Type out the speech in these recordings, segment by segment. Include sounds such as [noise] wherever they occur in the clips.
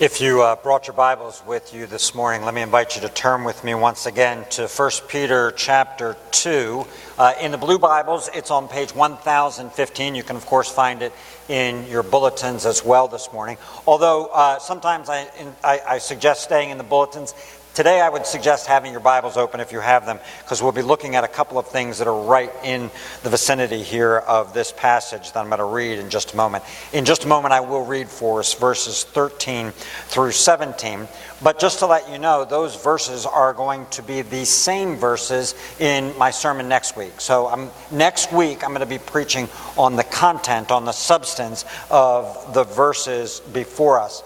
If you uh, brought your Bibles with you this morning, let me invite you to turn with me once again to 1 Peter chapter 2. Uh, in the blue Bibles, it's on page 1015. You can, of course, find it in your bulletins as well this morning. Although uh, sometimes I, in, I, I suggest staying in the bulletins, Today, I would suggest having your Bibles open if you have them, because we'll be looking at a couple of things that are right in the vicinity here of this passage that I'm going to read in just a moment. In just a moment, I will read for us verses 13 through 17. But just to let you know, those verses are going to be the same verses in my sermon next week. So I'm, next week, I'm going to be preaching on the content, on the substance of the verses before us.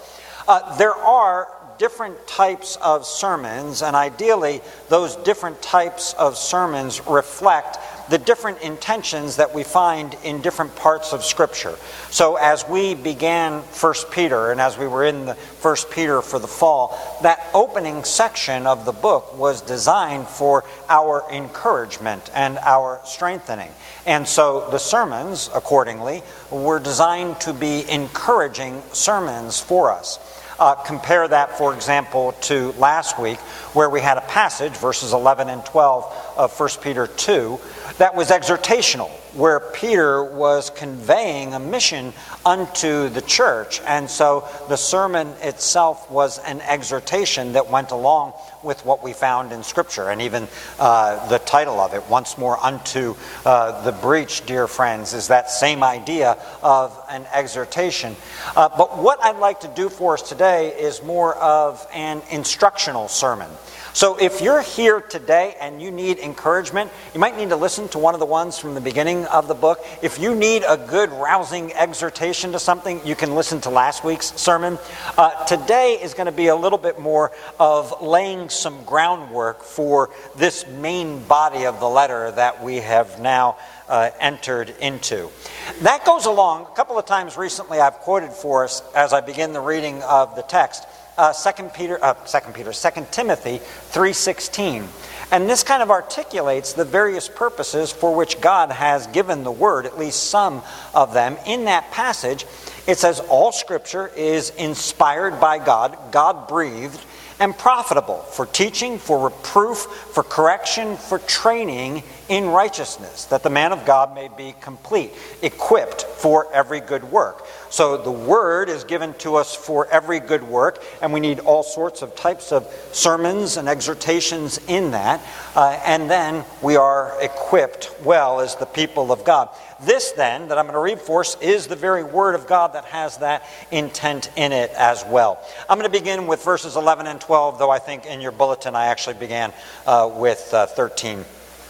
Uh, there are different types of sermons, and ideally, those different types of sermons reflect the different intentions that we find in different parts of Scripture. So, as we began 1 Peter, and as we were in the 1 Peter for the fall, that opening section of the book was designed for our encouragement and our strengthening. And so the sermons, accordingly, were designed to be encouraging sermons for us. Uh, compare that, for example, to last week, where we had a passage, verses 11 and 12 of 1 Peter 2, that was exhortational, where Peter was conveying a mission unto the church. And so the sermon itself was an exhortation that went along with what we found in Scripture. And even uh, the title of it, Once More Unto uh, the Breach, dear friends, is that same idea of an exhortation. Uh, but what I'd like to do for us today is more of an instructional sermon. So if you're here today and you need encouragement, you might need to listen to one of the ones from the beginning of the book. If you need a good, rousing exhortation to something, you can listen to last week's sermon. Uh, today is going to be a little bit more of laying some groundwork for this main body of the letter that we have now uh, entered into. That goes along, a couple of times recently I've quoted for us as I begin the reading of the text uh, 2 Peter, uh, 2 Peter, 2 Timothy 3.16. And this kind of articulates the various purposes for which God has given the word, at least some of them. In that passage, it says, All scripture is inspired by God, God breathed, and profitable for teaching, for reproof, for correction, for training in righteousness, that the man of God may be complete, equipped for every good work. So the word is given to us for every good work, and we need all sorts of types of sermons and exhortations in that. Uh, and then we are equipped well as the people of God. This, then, that I'm going to read is the very word of God that has that intent in it as well. I'm going to begin with verses 11 and 12, though I think in your bulletin I actually began uh, with uh, 13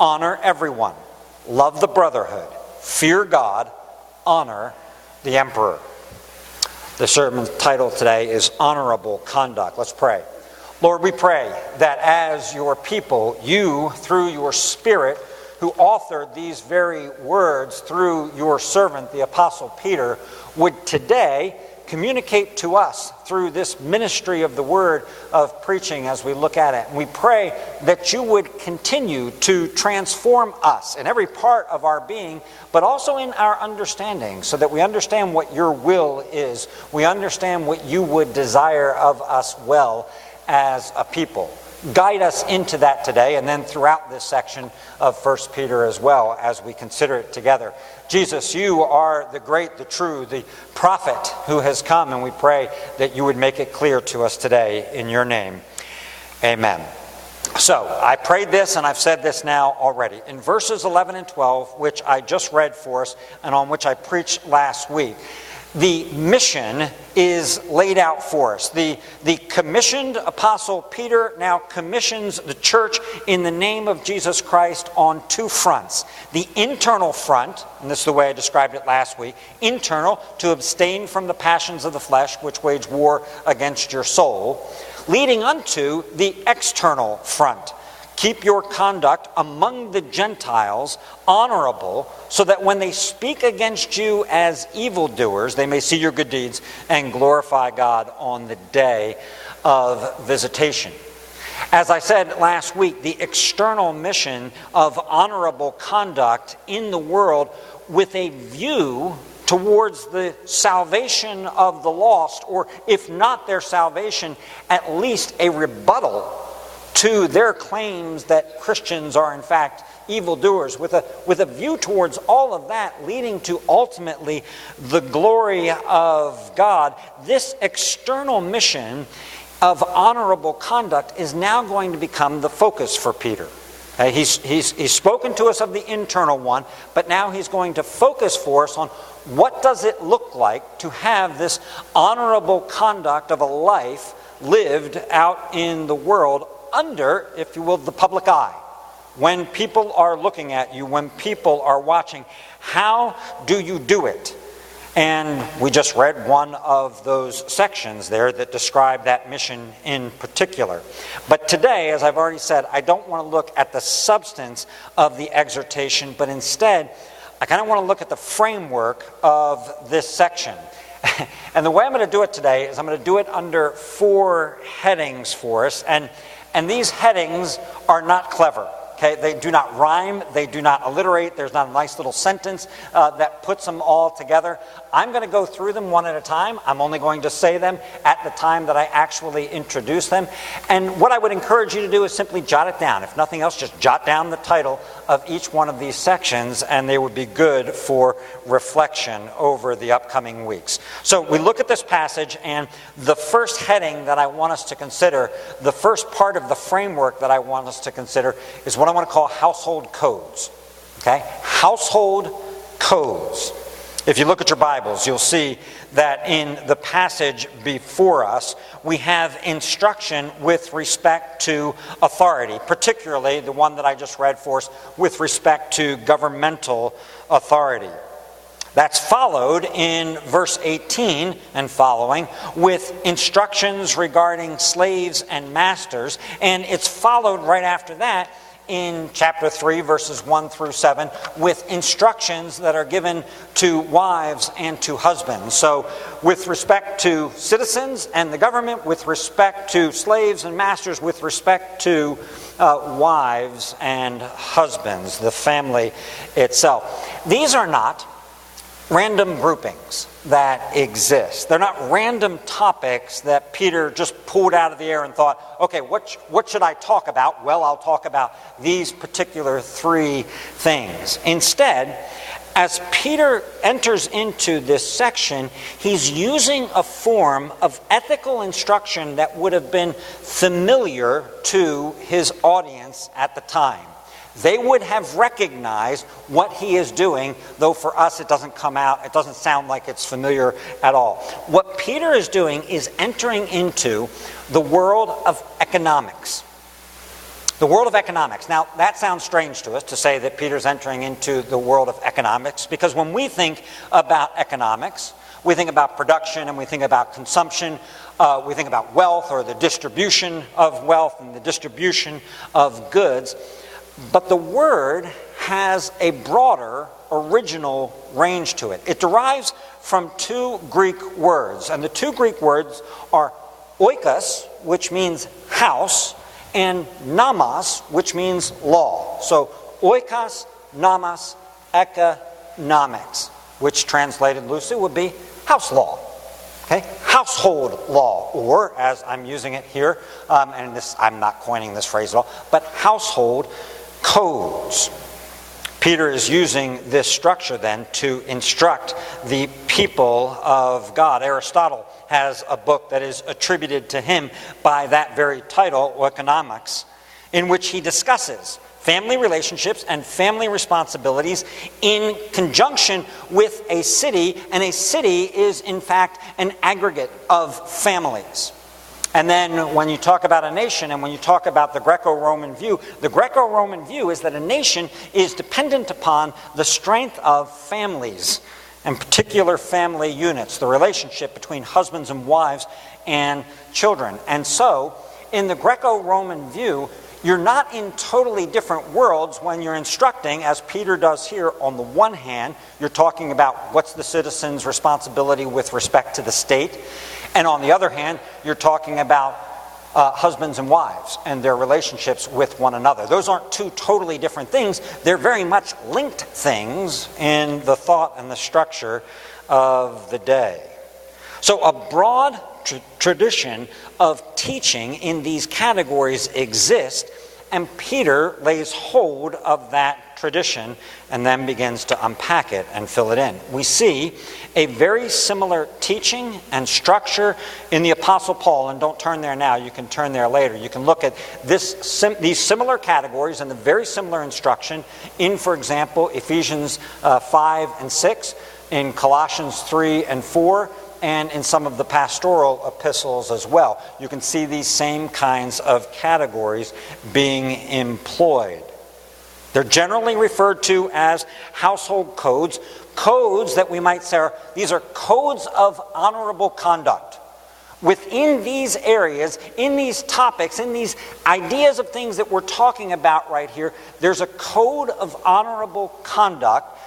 honor everyone, love the brotherhood, fear God, honor the emperor. The sermon title today is Honorable Conduct. Let's pray. Lord, we pray that as your people, you, through your Spirit, who authored these very words through your servant, the Apostle Peter, would today communicate to us through this ministry of the word of preaching as we look at it. And we pray that you would continue to transform us in every part of our being, but also in our understanding, so that we understand what your will is. We understand what you would desire of us well as a people. guide us into that today and then throughout this section of 1 Peter as well as we consider it together. Jesus, you are the great, the true, the prophet who has come, and we pray that you would make it clear to us today in your name. Amen. So, I prayed this and I've said this now already. In verses 11 and 12, which I just read for us and on which I preached last week, the mission is laid out for us. The, the commissioned apostle Peter now commissions the church in the name of Jesus Christ on two fronts. The internal front, and this is the way I described it last week internal, to abstain from the passions of the flesh which wage war against your soul, leading unto the external front Keep your conduct among the Gentiles honorable, so that when they speak against you as evildoers, they may see your good deeds and glorify God on the day of visitation. As I said last week, the external mission of honorable conduct in the world with a view towards the salvation of the lost, or if not their salvation, at least a rebuttal to their claims that Christians are, in fact, evildoers, with a, with a view towards all of that leading to ultimately the glory of God, this external mission of honorable conduct is now going to become the focus for Peter. Uh, he's, he's, he's spoken to us of the internal one, but now he's going to focus for us on what does it look like to have this honorable conduct of a life lived out in the world under, if you will, the public eye. When people are looking at you, when people are watching, how do you do it? And we just read one of those sections there that describe that mission in particular. But today, as I've already said, I don't want to look at the substance of the exhortation, but instead, I kind of want to look at the framework of this section. [laughs] and the way I'm going to do it today is I'm going to do it under four headings for us. And and these headings are not clever. Okay, they do not rhyme, they do not alliterate, there's not a nice little sentence uh, that puts them all together. I'm going to go through them one at a time. I'm only going to say them at the time that I actually introduce them. And what I would encourage you to do is simply jot it down. If nothing else, just jot down the title of each one of these sections, and they would be good for reflection over the upcoming weeks. So we look at this passage, and the first heading that I want us to consider, the first part of the framework that I want us to consider, is what I want to call household codes. Okay? Household codes. If you look at your Bibles, you'll see that in the passage before us, we have instruction with respect to authority, particularly the one that I just read for us with respect to governmental authority. That's followed in verse 18 and following with instructions regarding slaves and masters, and it's followed right after that in chapter 3, verses 1 through 7, with instructions that are given to wives and to husbands. So, with respect to citizens and the government, with respect to slaves and masters, with respect to uh, wives and husbands, the family itself. These are not random groupings that exist. They're not random topics that Peter just pulled out of the air and thought, okay, what, what should I talk about? Well, I'll talk about these particular three things. Instead, as Peter enters into this section, he's using a form of ethical instruction that would have been familiar to his audience at the time they would have recognized what he is doing, though for us it doesn't come out, it doesn't sound like it's familiar at all. What Peter is doing is entering into the world of economics. The world of economics. Now, that sounds strange to us to say that Peter's entering into the world of economics, because when we think about economics, we think about production and we think about consumption. Uh, we think about wealth or the distribution of wealth and the distribution of goods. But the word has a broader original range to it. It derives from two Greek words, and the two Greek words are oikos, which means house, and nomos, which means law. So oikos, nomos, economics, which translated loosely would be house law. Okay? Household law, or as I'm using it here, um, and this, I'm not coining this phrase at all, but household codes. Peter is using this structure then to instruct the people of God. Aristotle has a book that is attributed to him by that very title, Economics, in which he discusses family relationships and family responsibilities in conjunction with a city, and a city is, in fact, an aggregate of families. And then when you talk about a nation and when you talk about the Greco Roman view, the Greco Roman view is that a nation is dependent upon the strength of families and particular family units, the relationship between husbands and wives and children. And so, in the Greco Roman view, you're not in totally different worlds when you're instructing, as Peter does here. On the one hand, you're talking about what's the citizen's responsibility with respect to the state. And on the other hand, you're talking about uh, husbands and wives and their relationships with one another. Those aren't two totally different things. They're very much linked things in the thought and the structure of the day. So, a broad tr- tradition of teaching in these categories exist, and Peter lays hold of that tradition and then begins to unpack it and fill it in. We see a very similar teaching and structure in the Apostle Paul, and don't turn there now, you can turn there later. You can look at this, sim- these similar categories and the very similar instruction in, for example, Ephesians uh, 5 and 6, in Colossians 3 and 4 and in some of the pastoral epistles as well. You can see these same kinds of categories being employed. They're generally referred to as household codes, codes that we might say these are codes of honorable conduct. Within these areas, in these topics, in these ideas of things that we're talking about right here, there's a code of honorable conduct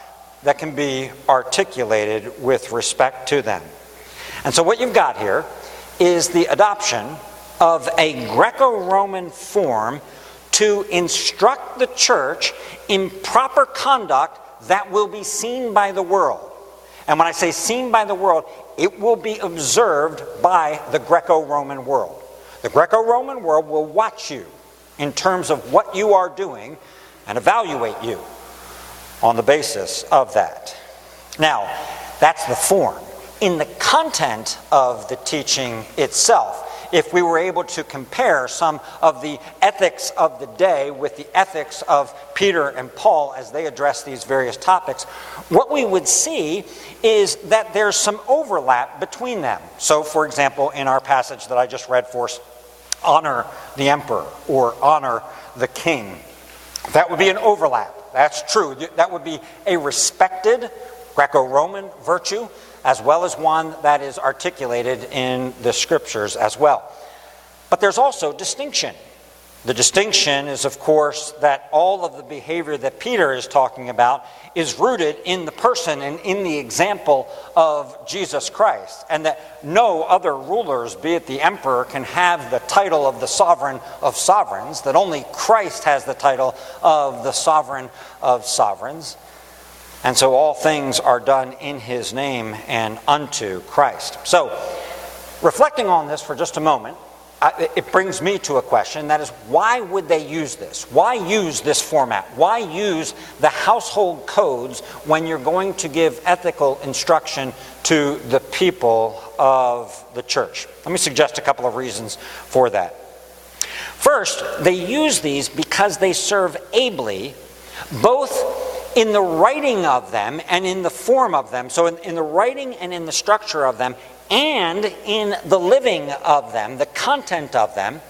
that can be articulated with respect to them. And so, what you've got here is the adoption of a Greco Roman form to instruct the church in proper conduct that will be seen by the world. And when I say seen by the world, it will be observed by the Greco Roman world. The Greco Roman world will watch you in terms of what you are doing and evaluate you on the basis of that. Now, that's the form in the content of the teaching itself. If we were able to compare some of the ethics of the day with the ethics of Peter and Paul as they address these various topics, what we would see is that there's some overlap between them. So, for example, in our passage that I just read for us, honor the emperor or honor the king. That would be an overlap. That's true. That would be a respected Greco Roman virtue as well as one that is articulated in the scriptures as well. But there's also distinction. The distinction is, of course, that all of the behavior that Peter is talking about is rooted in the person and in the example of Jesus Christ, and that no other rulers, be it the emperor, can have the title of the sovereign of sovereigns, that only Christ has the title of the sovereign of sovereigns. And so all things are done in his name and unto Christ. So, reflecting on this for just a moment, it brings me to a question that is why would they use this? Why use this format? Why use the household codes when you're going to give ethical instruction to the people of the church? Let me suggest a couple of reasons for that. First, they use these because they serve ably both in the writing of them and in the form of them, so in, in, the writing and in the structure of them, and in the living of them, the content of them,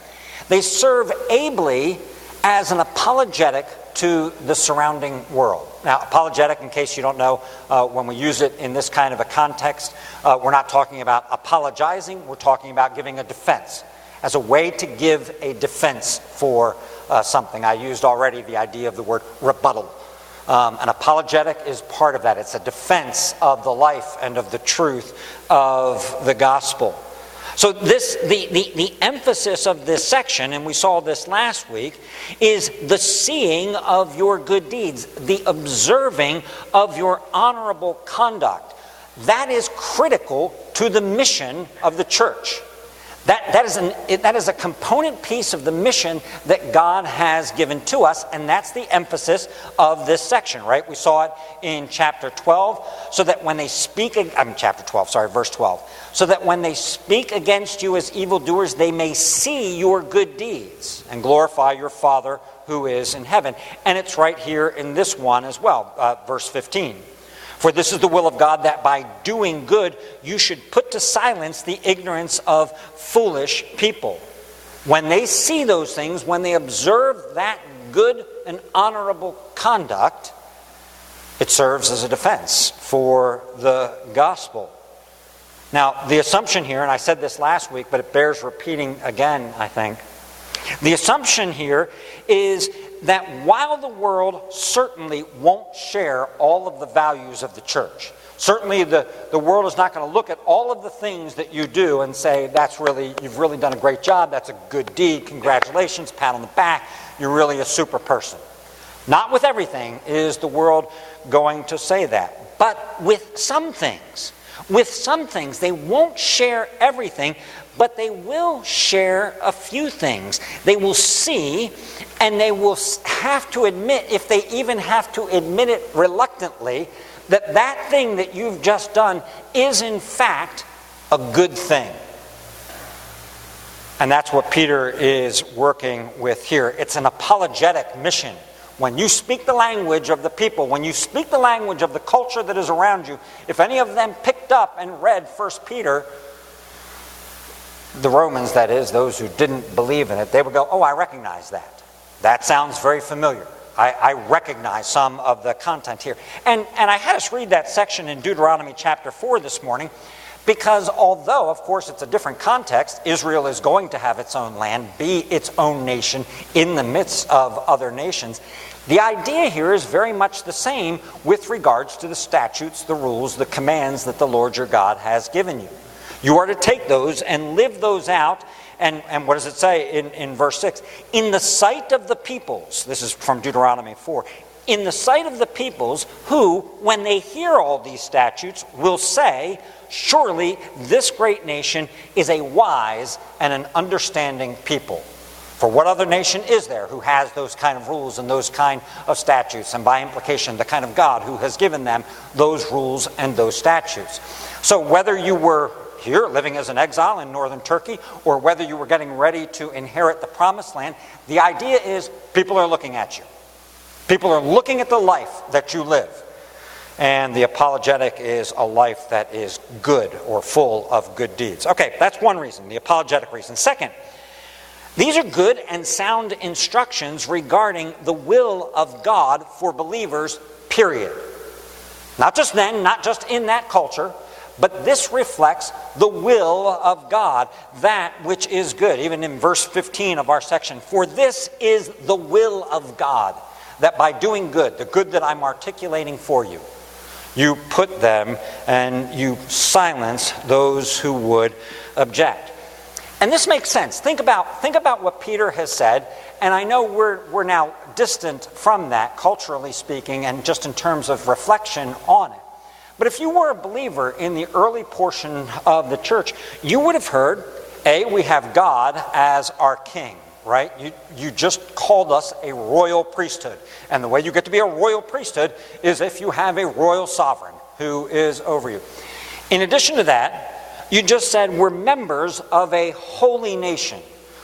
they serve ably as an apologetic to the surrounding world. Now, apologetic, in case you don't know, uh, when we use it in this kind of a context, uh, we're not talking about apologizing, we're talking about giving a defense as a way to give a defense for uh, something. I used already the idea of the word rebuttal. Um, an apologetic is part of that. It's a defense of the life and of the truth of the gospel. So this the, the, the emphasis of this section, and we saw this last week, is the seeing of your good deeds, the observing of your honorable conduct. That is critical to the mission of the church. That, that, is an, that is a component piece of the mission that God has given to us, and that's the emphasis of this section, right? We saw it in chapter 12, so that when they speak, I mean, chapter 12, sorry, verse 12, so that when they speak against you as evildoers, they may see your good deeds and glorify your Father who is in heaven. And it's right here in this one as well, uh, verse 15. For this is the will of God that by doing good you should put to silence the ignorance of foolish people. When they see those things, when they observe that good and honorable conduct, it serves as a defense for the gospel. Now, the assumption here, and I said this last week, but it bears repeating again, I think. The assumption here is that while the world certainly won't share all of the values of the church, certainly the, the world is not going to look at all of the things that you do and say, that's really, you've really done a great job, that's a good deed, congratulations, pat on the back, you're really a super person. Not with everything is the world going to say that, but with some things. With some things, they won't share everything, but they will share a few things. They will see and they will have to admit, if they even have to admit it reluctantly, that that thing that you've just done is in fact a good thing. And that's what Peter is working with here. It's an apologetic mission. When you speak the language of the people, when you speak the language of the culture that is around you, if any of them picked up and read 1 Peter, the Romans, that is, those who didn't believe in it, they would go, Oh, I recognize that. That sounds very familiar. I, I, recognize some of the content here. And, and I had us read that section in Deuteronomy chapter 4 this morning because although, of course, it's a different context, Israel is going to have its own land, be its own nation in the midst of other nations, the idea here is very much the same with regards to the statutes, the rules, the commands that the Lord your God has given you. You are to take those and live those out and, and what does it say in, in verse 6? In the sight of the peoples, this is from Deuteronomy 4, in the sight of the peoples who, when they hear all these statutes, will say, Surely this great nation is a wise and an understanding people. For what other nation is there who has those kind of rules and those kind of statutes, and by implication, the kind of God who has given them those rules and those statutes? So, whether you were here, living as an exile in northern Turkey, or whether you were getting ready to inherit the promised land, the idea is people are looking at you. People are looking at the life that you live. And the apologetic is a life that is good or full of good deeds. Okay, that's one reason, the apologetic reason. Second, these are good and sound instructions regarding the will of God for believers, period. Not just then, not just in that culture, but this reflects the will of God, that which is good. Even in verse 15 of our section, for this is the will of God, that by doing good, the good that I'm articulating for you, you put them and you silence those who would object. And this makes sense. Think about, think about what Peter has said, and I know we're, we're now distant from that, culturally speaking, and just in terms of reflection on it. But if you were a believer in the early portion of the church, you would have heard A, we have God as our king, right? You, you just called us a royal priesthood. And the way you get to be a royal priesthood is if you have a royal sovereign who is over you. In addition to that, you just said we're members of a holy nation.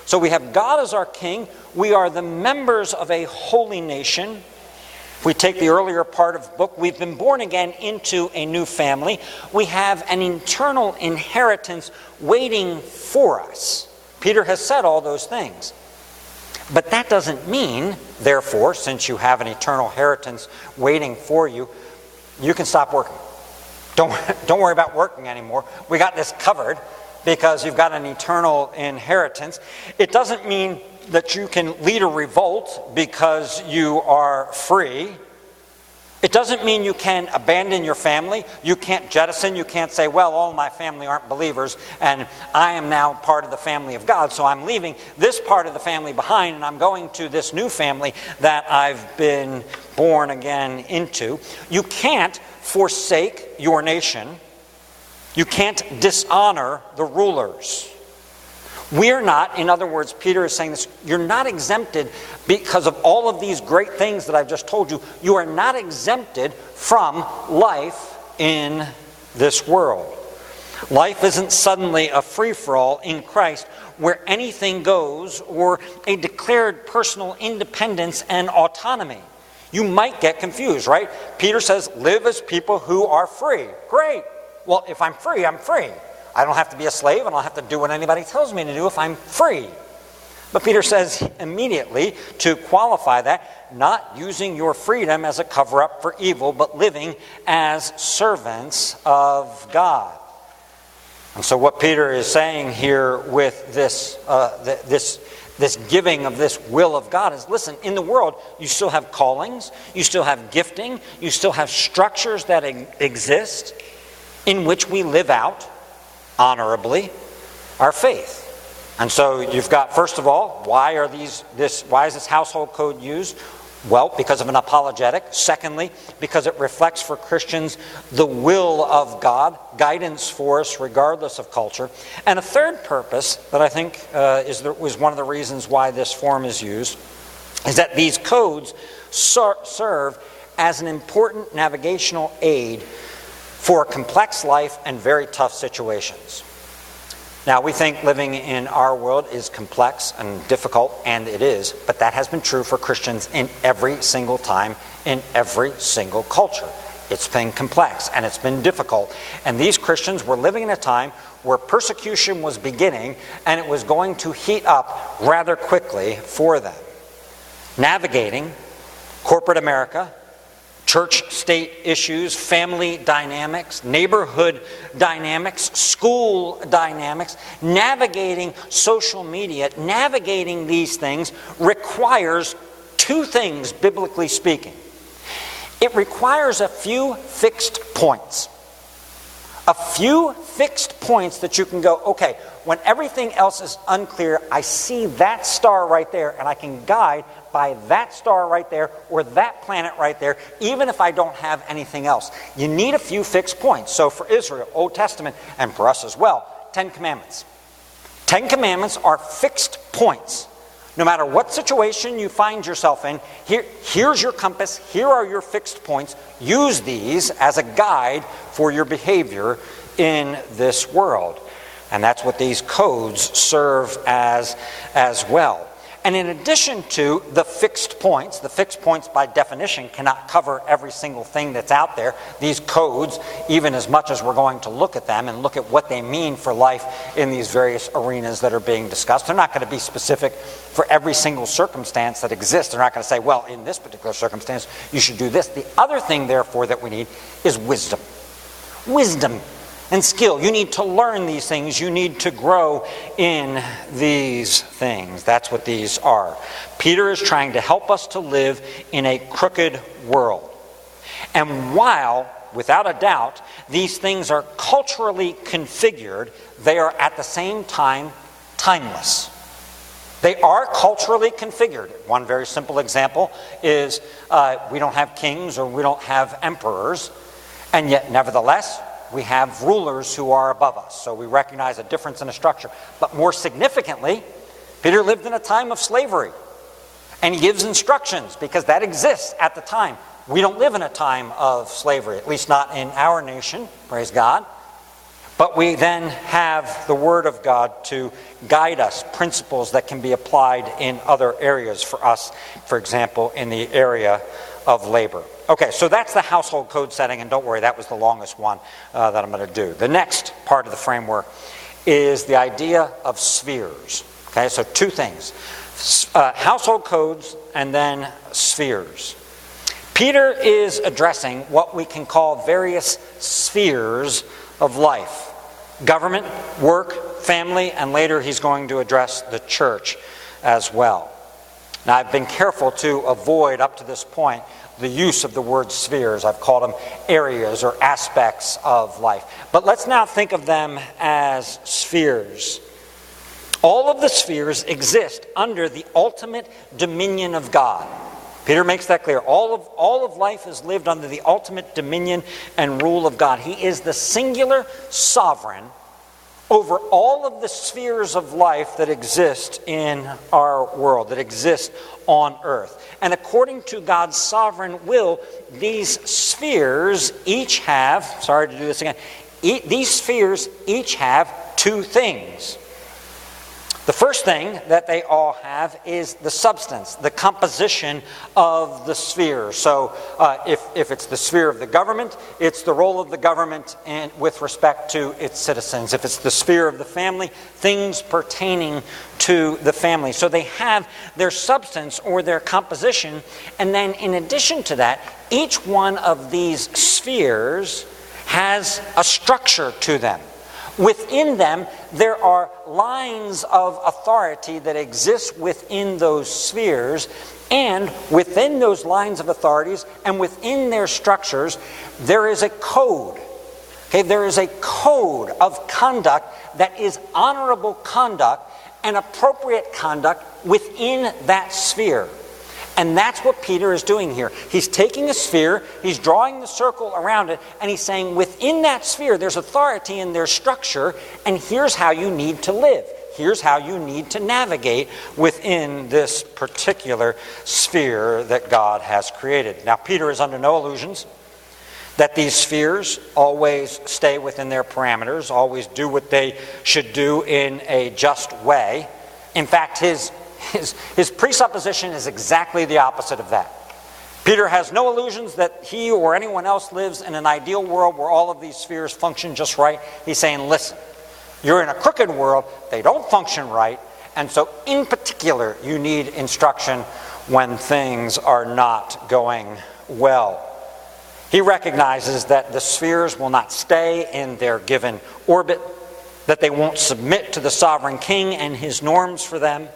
So we have God as our king. We are the members of a holy nation. If we take the earlier part of the book, we've been born again into a new family. We have an eternal inheritance waiting for us. Peter has said all those things. But that doesn't mean, therefore, since you have an eternal inheritance waiting for you, you can stop working. Don't, [laughs] don't worry about working anymore. We got this covered because you've got an eternal inheritance. It doesn't mean that you can lead a revolt because you are free. It doesn't mean you can abandon your family. You can't jettison. You can't say, well, all my family aren't believers, and I am now part of the family of God, so I'm leaving this part of the family behind, and I'm going to this new family that I've been born again into. You can't forsake your nation. You can't dishonor the rulers. We're not, in other words, Peter is saying this, you're not exempted because of all of these great things that I've just told you. You are not exempted from life in this world. Life isn't suddenly a free for all in Christ where anything goes or a declared personal independence and autonomy. You might get confused, right? Peter says, live as people who are free. Great. Well, if I'm free, I'm free. I don't have to be a slave. And I don't have to do what anybody tells me to do if I'm free. But Peter says immediately to qualify that, not using your freedom as a cover up for evil, but living as servants of God. And so, what Peter is saying here with this, uh, this, this giving of this will of God is listen, in the world, you still have callings, you still have gifting, you still have structures that exist in which we live out honorably our faith. And so you've got first of all, why are these this why is this household code used? Well, because of an apologetic. Secondly, because it reflects for Christians the will of God, guidance for us regardless of culture. And a third purpose that I think uh, is, the, one of the reasons why this form is used is that these codes ser- serve as an important navigational aid for complex life and very tough situations. Now, we think living in our world is complex and difficult, and it is, but that has been true for Christians in every single time, in every single culture. It's been complex and it's been difficult. And these Christians were living in a time where persecution was beginning and it was going to heat up rather quickly for them. Navigating corporate America, church state issues, family dynamics, neighborhood dynamics, school dynamics, navigating social media, navigating these things requires two things, biblically speaking. It requires a few fixed points. A few fixed points that you can go, okay, when everything else is unclear, I see that star right there and I can guide by that star right there or that planet right there, even if I don't have anything else. You need a few fixed points. So for Israel, Old Testament, and for us as well, Ten Commandments. Ten Commandments are fixed points. No matter what situation you find yourself in, here, here's your compass, here are your fixed points. Use these as a guide for your behavior in this world. And that's what these codes serve as as well. And in addition to the fixed points, the fixed points by definition cannot cover every single thing that's out there. These codes, even as much as we're going to look at them and look at what they mean for life in these various arenas that are being discussed, they're not going to be specific for every single circumstance that exists. They're not going to say, well, in this particular circumstance, you should do this. The other thing, therefore, that we need is wisdom. Wisdom and skill. You need to learn these things. You need to grow in these things. That's what these are. Peter is trying to help us to live in a crooked world. And while, without a doubt, these things are culturally configured, they are at the same time timeless. They are culturally configured. One very simple example is uh, we don't have kings or we don't have emperors, and yet, nevertheless, we have rulers who are above us. So we recognize a difference in a structure. But more significantly, Peter lived in a time of slavery. And he gives instructions because that exists at the time. We don't live in a time of slavery, at least not in our nation, praise God. But we then have the Word of God to guide us, principles that can be applied in other areas for us, for example, in the area of labor. Okay, so that's the household code setting, and don't worry, that was the longest one uh, that I'm going to do. The next part of the framework is the idea of spheres. Okay, so two things uh, household codes and then spheres. Peter is addressing what we can call various spheres of life government, work, family, and later he's going to address the church as well. Now, I've been careful to avoid, up to this point, the use of the word spheres. I've called them areas or aspects of life. But let's now think of them as spheres. All of the spheres exist under the ultimate dominion of God. Peter makes that clear. All of, all of life is lived under the ultimate dominion and rule of God. He is the singular sovereign over all of the spheres of life that exist in our world, that exist on earth. And according to God's sovereign will, these spheres each have, sorry to do this again, e- these spheres each have two things. The first thing that they all have is the substance, the composition of the sphere. So, uh, if, if it's the sphere of the government, it's the role of the government with respect to its citizens. If it's the sphere of the family, things pertaining to the family. So, they have their substance or their composition. And then, in addition to that, each one of these spheres has a structure to them. Within them, there are lines of authority that exist within those spheres, and within those lines of authorities and within their structures, there is a code. Okay, there is a code of conduct that is honorable conduct and appropriate conduct within that sphere. And that's what Peter is doing here. He's taking a sphere, he's drawing the circle around it, and he's saying within that sphere there's authority and there's structure, and here's how you need to live. Here's how you need to navigate within this particular sphere that God has created. Now, Peter is under no illusions that these spheres always stay within their parameters, always do what they should do in a just way. In fact, his his, his presupposition is exactly the opposite of that. Peter has no illusions that he or anyone else lives in an ideal world where all of these spheres function just right. He's saying, listen, you're in a crooked world, they don't function right, and so in particular, you need instruction when things are not going well. He recognizes that the spheres will not stay in their given orbit, that they won't submit to the sovereign king and his norms for them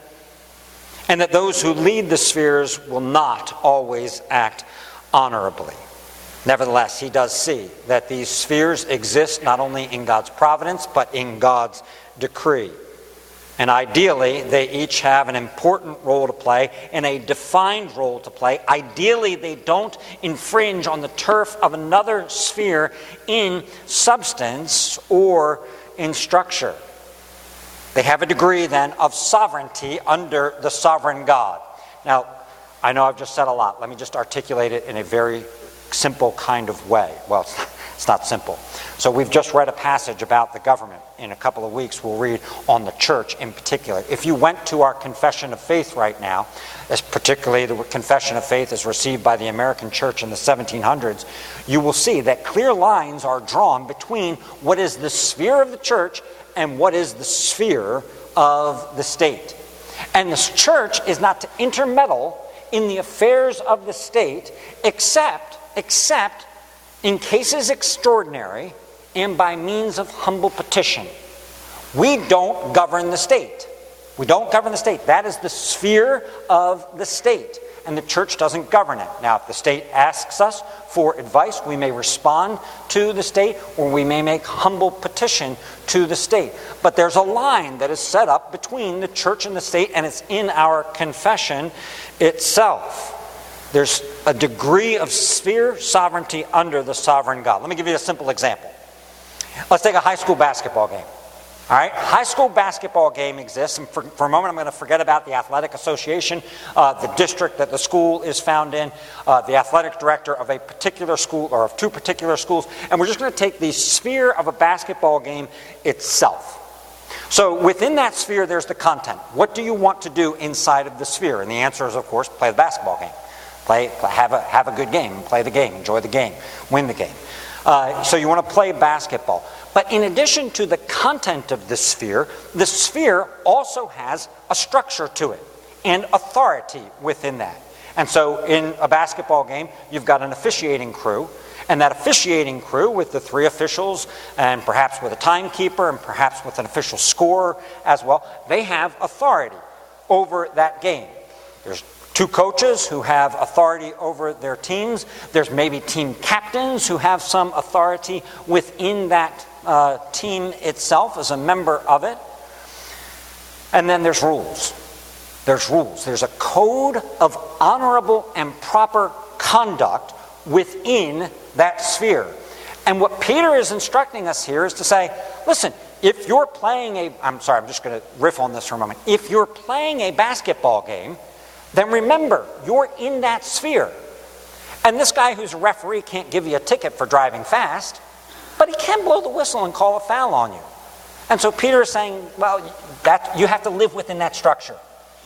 and that those who lead the spheres will not always act honorably. Nevertheless, he does see that these spheres exist not only in God's providence, but in God's decree. And ideally, they each have an important role to play and a defined role to play. Ideally, they don't infringe on the turf of another sphere in substance or in structure. They have a degree then of sovereignty under the sovereign God. Now, I know I've just said a lot. Let me just articulate it in a very simple kind of way. Well, it's not, simple. So, we've just read a passage about the government. In a couple of weeks, we'll read on the church in particular. If you went to our confession of faith right now, as particularly the confession of faith as received by the American church in the 1700s, you will see that clear lines are drawn between what is the sphere of the church and what is the sphere of the state. And the church is not to intermeddle in the affairs of the state except except in cases extraordinary and by means of humble petition. We don't govern the state. We don't govern the state. That is the sphere of the state and the church doesn't govern it. Now, if the state asks us for advice, we may respond to the state or we may make humble petition to the state. But there's a line that is set up between the church and the state, and it's in our confession itself. There's a degree of sphere sovereignty under the sovereign God. Let me give you a simple example. Let's take a high school basketball game. All right, high school basketball game exists, and for, for a moment I'm going to forget about the athletic association, uh, the district that the school is found in, uh, the athletic director of a particular school or of two particular schools, and we're just going to take the sphere of a basketball game itself. So within that sphere, there's the content. What do you want to do inside of the sphere? And the answer is, of course, play the basketball game. Play, have, a, have a good game, play the game, enjoy the game, win the game. Uh, so you want to play basketball. But in addition to the content of the sphere, the sphere also has a structure to it and authority within that. And so in a basketball game, you've got an officiating crew, and that officiating crew, with the three officials, and perhaps with a timekeeper, and perhaps with an official scorer as well, they have authority over that game. There's two coaches who have authority over their teams. There's maybe team captains who have some authority within that uh, team itself as a member of it. And then there's rules. There's rules. There's a code of honorable and proper conduct within that sphere. And what Peter is instructing us here is to say, listen, if you're playing a, I'm sorry, I'm just going to riff on this for a moment. If you're playing a basketball game, then remember, you're in that sphere. And this guy who's a referee can't give you a ticket for driving fast, but he can blow the whistle and call a foul on you. And so Peter is saying, well, that, you have to live within that structure.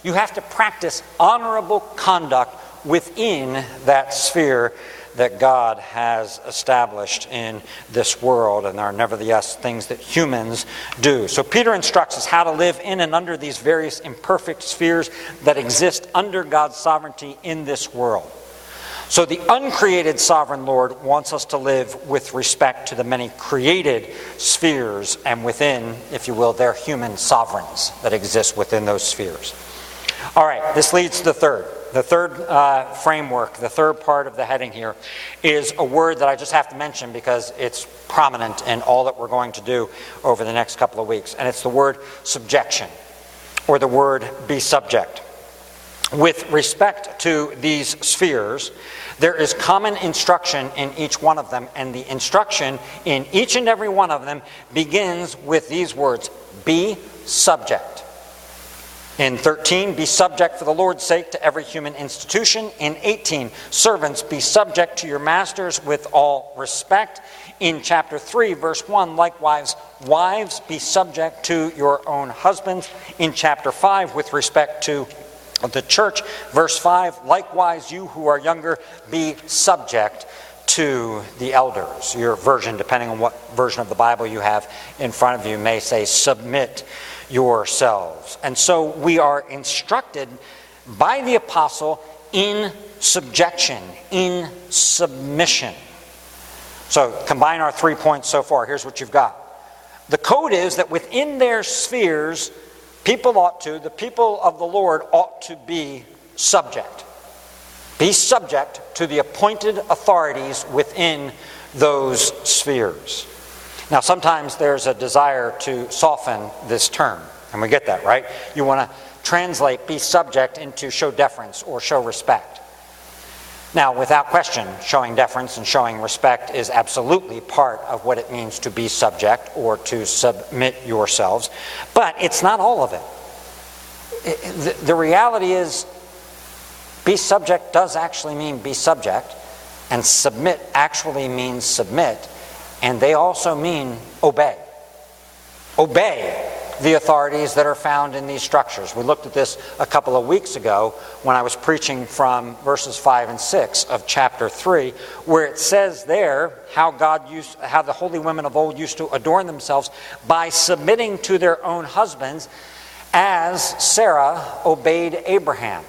You have to practice honorable conduct within that sphere that God has established in this world, and there are nevertheless things that humans do. So, Peter instructs us how to live in and under these various imperfect spheres that exist under God's sovereignty in this world. So, the uncreated sovereign Lord wants us to live with respect to the many created spheres and within, if you will, their human sovereigns that exist within those spheres. All right, this leads to the third. The third uh, framework, the third part of the heading here, is a word that I just have to mention because it's prominent in all that we're going to do over the next couple of weeks. And it's the word subjection, or the word be subject. With respect to these spheres, there is common instruction in each one of them, and the instruction in each and every one of them begins with these words Be subject. In 13, be subject for the Lord's sake to every human institution. In 18, servants, be subject to your masters with all respect. In chapter 3, verse 1, likewise, wives, be subject to your own husbands. In chapter 5, with respect to the church, verse 5, likewise, you who are younger, be subject to the elders. Your version, depending on what version of the Bible you have in front of you, may say submit yourselves. And so we are instructed by the apostle in subjection, in submission. So combine our three points so far. Here's what you've got. The code is that within their spheres, people ought to, the people of the Lord ought to be subject. Be subject to the appointed authorities within those spheres. Now, sometimes there's a desire to soften this term, and we get that, right? You want to translate be subject into show deference or show respect. Now, without question, showing deference and showing respect is absolutely part of what it means to be subject or to submit yourselves, but it's not all of it. The reality is, be subject does actually mean be subject, and submit actually means submit and they also mean obey. Obey the authorities that are found in these structures. We looked at this a couple of weeks ago when I was preaching from verses 5 and 6 of chapter 3, where it says there how God used how the holy women of old used to adorn themselves by submitting to their own husbands as Sarah obeyed Abraham.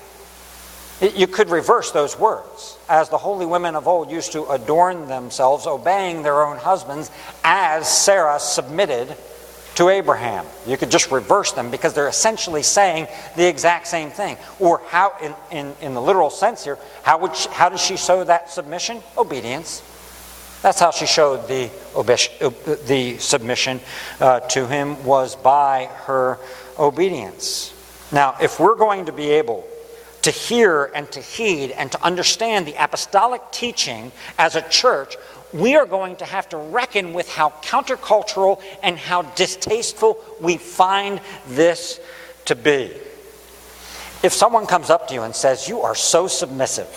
You could reverse those words, as the holy women of old used to adorn themselves, obeying their own husbands, as Sarah submitted to Abraham. You could just reverse them because they're essentially saying the exact same thing. Or how, in, in, in the literal sense here, how, would she, how did she show that submission? Obedience. That's how she showed the, the submission uh, to him was by her obedience. Now, if we're going to be able to hear and to heed and to understand the apostolic teaching as a church, we are going to have to reckon with how countercultural and how distasteful we find this to be. If someone comes up to you and says, You are so submissive,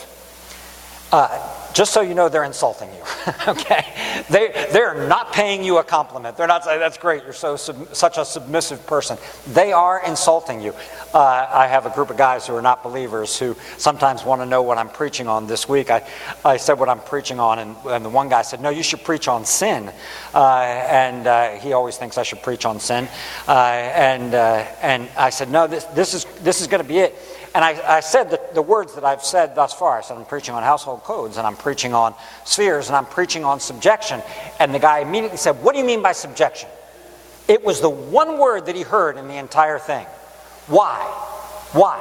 uh, just so you know, they're insulting you. [laughs] okay? They, they're not paying you a compliment. They're not saying, that's great, you're so sub, such a submissive person. They are insulting you. Uh, I have a group of guys who are not believers who sometimes want to know what I'm preaching on this week. I, I said what I'm preaching on, and, and the one guy said, No, you should preach on sin. Uh, and uh, he always thinks I should preach on sin. Uh, and, uh, and I said, No, this, this is, this is going to be it. And I, I said the, the words that I've said thus far. I said, I'm preaching on household codes, and I'm preaching on spheres, and I'm preaching on subjection. And the guy immediately said, What do you mean by subjection? It was the one word that he heard in the entire thing. Why? Why?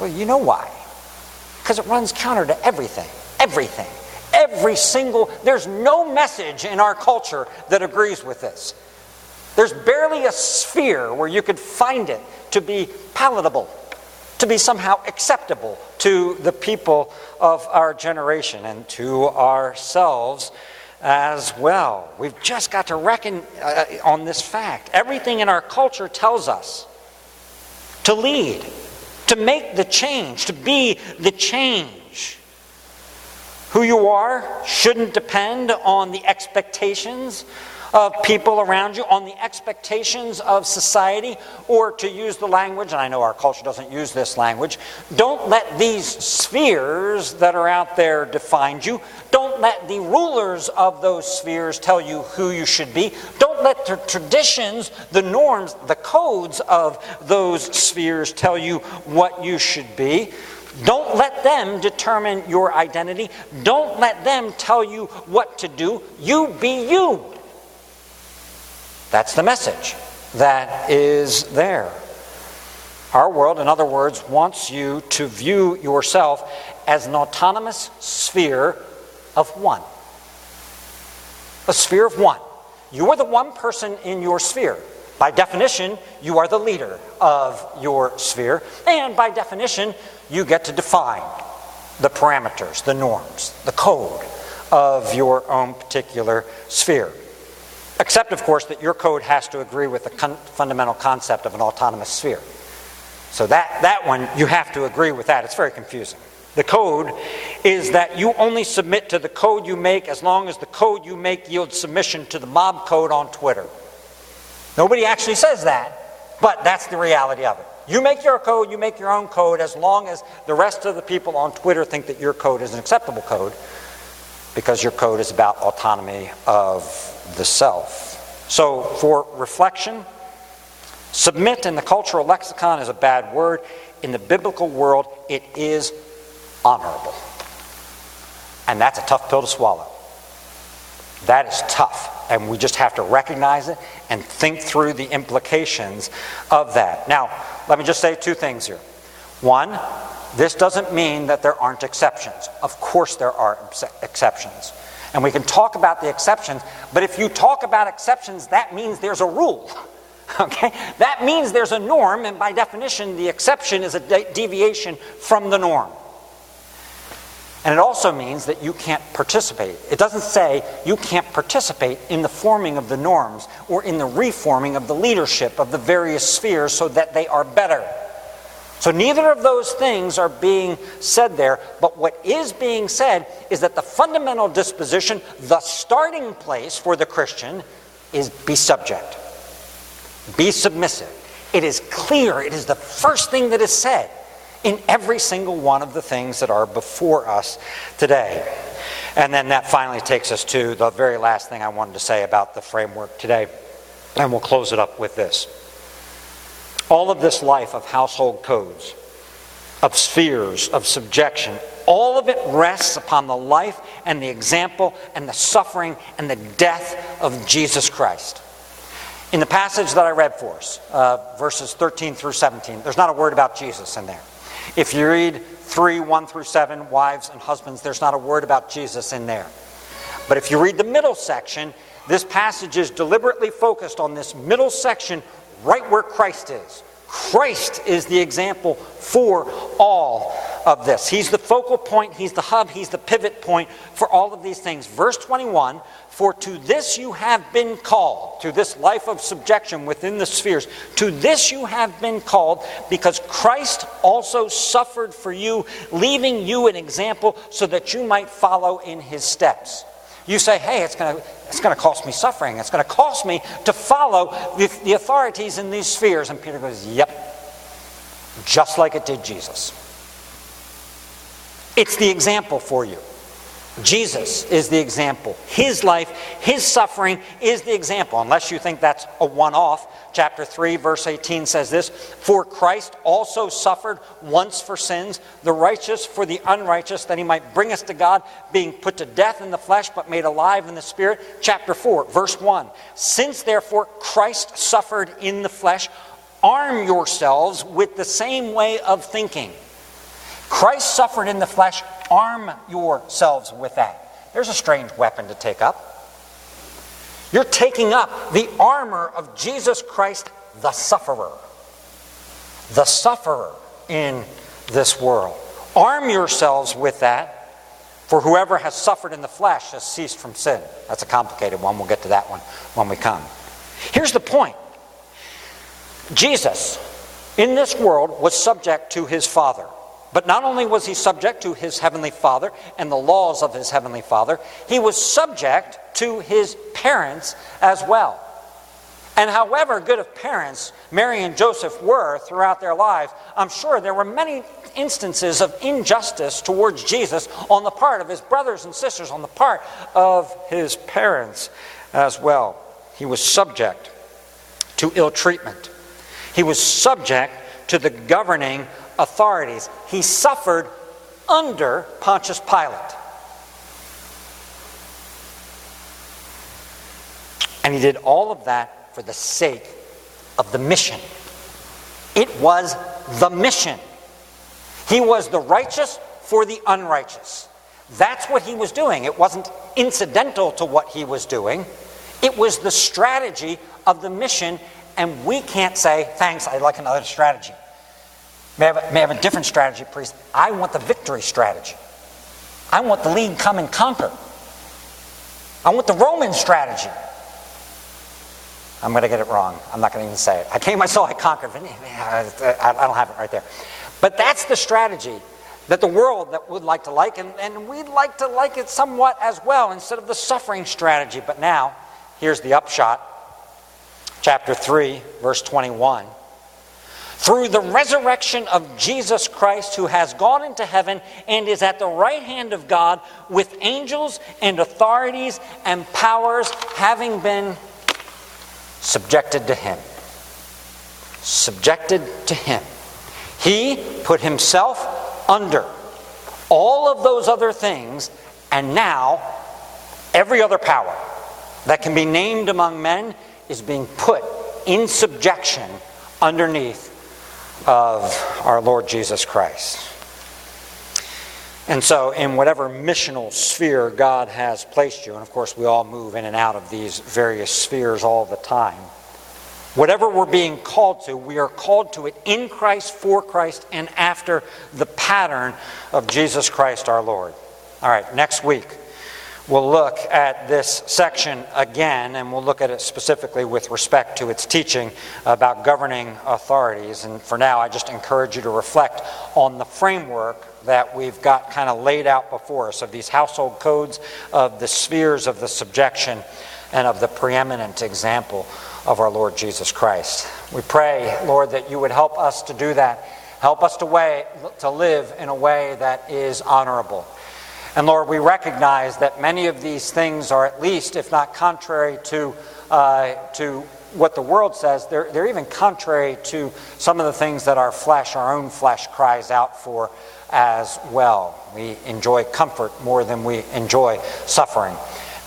Well, you know why. Because it runs counter to everything. Everything. Every single, there's no message in our culture that agrees with this. There's barely a sphere where you could find it to be palatable to be somehow acceptable to the people of our generation and to ourselves as well. We've just got to reckon uh, on this fact. Everything in our culture tells us to lead, to make the change, to be the change. Who you are shouldn't depend on the expectations of people around you, on the expectations of society, or to use the language, and I know our culture doesn't use this language, don't let these spheres that are out there define you. Don't let the rulers of those spheres tell you who you should be. Don't let the traditions, the norms, the codes of those spheres tell you what you should be. Don't let them determine your identity. Don't let them tell you what to do. You be you. That's the message that is there. Our world, in other words, wants you to view yourself as an autonomous sphere of one. A sphere of one. You are the one person in your sphere. By definition, you are the leader of your sphere. And by definition, you get to define the parameters, the norms, the code of your own particular sphere. Except, of course, that your code has to agree with the con- fundamental concept of an autonomous sphere. So that, that one, you have to agree with that. It's very confusing. The code is that you only submit to the code you make as long as the code you make yields submission to the mob code on Twitter. Nobody actually says that, but that's the reality of it. You make your code, you make your own code, as long as the rest of the people on Twitter think that your code is an acceptable code, because your code is about autonomy of the self. So, for reflection, submit in the cultural lexicon is a bad word. In the biblical world, it is honorable. And that's a tough pill to swallow. That is tough. And we just have to recognize it and think through the implications of that. Now, let me just say two things here. One, this doesn't mean that there aren't exceptions. Of course, there are exceptions. And we can talk about the exceptions, but if you talk about exceptions, that means there's a rule. [laughs] Okay? That means there's a norm, and by definition, the exception is a de- deviation from the norm. And it also means that you can't participate. It doesn't say you can't participate in the forming of the norms or in the reforming of the leadership of the various spheres so that they are better. So neither of those things are being said there, but what is being said is that the fundamental disposition, the starting place for the Christian, is be subject, be submissive. It is clear, it is the first thing that is said in every single one of the things that are before us today. And then that finally takes us to the very last thing I wanted to say about the framework today. And we'll close it up with this. All of this life of household codes, of spheres, of subjection, all of it rests upon the life and the example and the suffering and the death of Jesus Christ. In the passage that I read for us, uh, verses 13 through 17, there's not a word about Jesus in there. If you read 3 1 through 7, wives and husbands, there's not a word about Jesus in there. But if you read the middle section, this passage is deliberately focused on this middle section right where Christ is. Christ is the example for all of this. He's the focal point, He's the hub, He's the pivot point for all of these things. Verse 21 For to this you have been called, to this life of subjection within the spheres, to this you have been called, because Christ also suffered for you, leaving you an example so that you might follow in His steps. You say, hey, it's going to it's going to cost me suffering. It's going to cost me to follow the, the authorities in these spheres. And Peter goes, yep, just like it did Jesus. It's the example for you. Jesus is the example. His life, his suffering is the example, unless you think that's a one off. Chapter 3, verse 18 says this For Christ also suffered once for sins, the righteous for the unrighteous, that he might bring us to God, being put to death in the flesh, but made alive in the spirit. Chapter 4, verse 1 Since therefore Christ suffered in the flesh, arm yourselves with the same way of thinking. Christ suffered in the flesh, arm yourselves with that. There's a strange weapon to take up. You're taking up the armor of Jesus Christ, the sufferer. The sufferer. in this world. Arm yourselves with that, for whoever has suffered in the flesh has ceased from sin. That's a complicated one. We'll get to that one when we come. Here's the point Jesus, in this world, was subject to his Father. But not only was he subject to his heavenly Father and the laws of his heavenly Father, he was subject to his parents as well. And however good of parents Mary and Joseph were throughout their lives, I'm sure there were many instances of injustice towards Jesus on the part of his brothers and sisters, on the part of his parents as well. He was subject to ill treatment, he was subject to the governing authorities. He suffered under Pontius Pilate. And he did all of that for the sake of the mission. It was the mission. He was the righteous for the unrighteous. That's what he was doing. It wasn't incidental to what he was doing, it was the strategy of the mission. And we can't say, thanks, I'd like another strategy. May have, a, may have a different strategy, priest. I want the victory strategy. I want the lead come and conquer. I want the Roman strategy. I'm going to get it wrong. I'm not going to even say it. I came, I saw, I conquered. [laughs] I don't have it right there. But that's the strategy that the world that would like to like, and, and we'd like to like it somewhat as well, instead of the suffering strategy. But now, here's the upshot. Chapter 3, verse 21 through the resurrection of Jesus Christ, who has gone into heaven and is at the right hand of God with angels and authorities and powers having been subjected to him. Subjected to him. He put himself under all of those other things, and now every other power that can be named among men is being put in subjection underneath of our Lord Jesus Christ. And so, in whatever missional sphere God has placed you, and of course, we all move in and out of these various spheres all the time, whatever we're being called to, we are called to it in Christ, for Christ, and after the pattern of Jesus Christ our Lord. All right, next week We'll look at this section again, and we'll look at it specifically with respect to its teaching about governing authorities. And for now, I just encourage you to reflect on the framework that we've got kind of laid out before us of these household codes, of the spheres of the subjection, and of the preeminent example of our Lord Jesus Christ. We pray, Lord, that you would help us to do that. Help us to, way, to live in a way that is honorable and Lord, we recognize that many of these things are at least, if not contrary to, uh, to what the world says, they're, they're even contrary to some of the things that our flesh, our own flesh, cries out for as well. We enjoy comfort more than we enjoy suffering.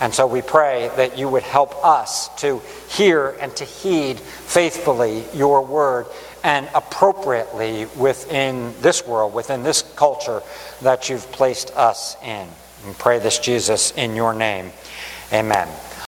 And so we pray that you would help us to hear and to heed faithfully your word and appropriately within this world, within this culture that you've placed us in. And pray this, Jesus, in your name. Amen.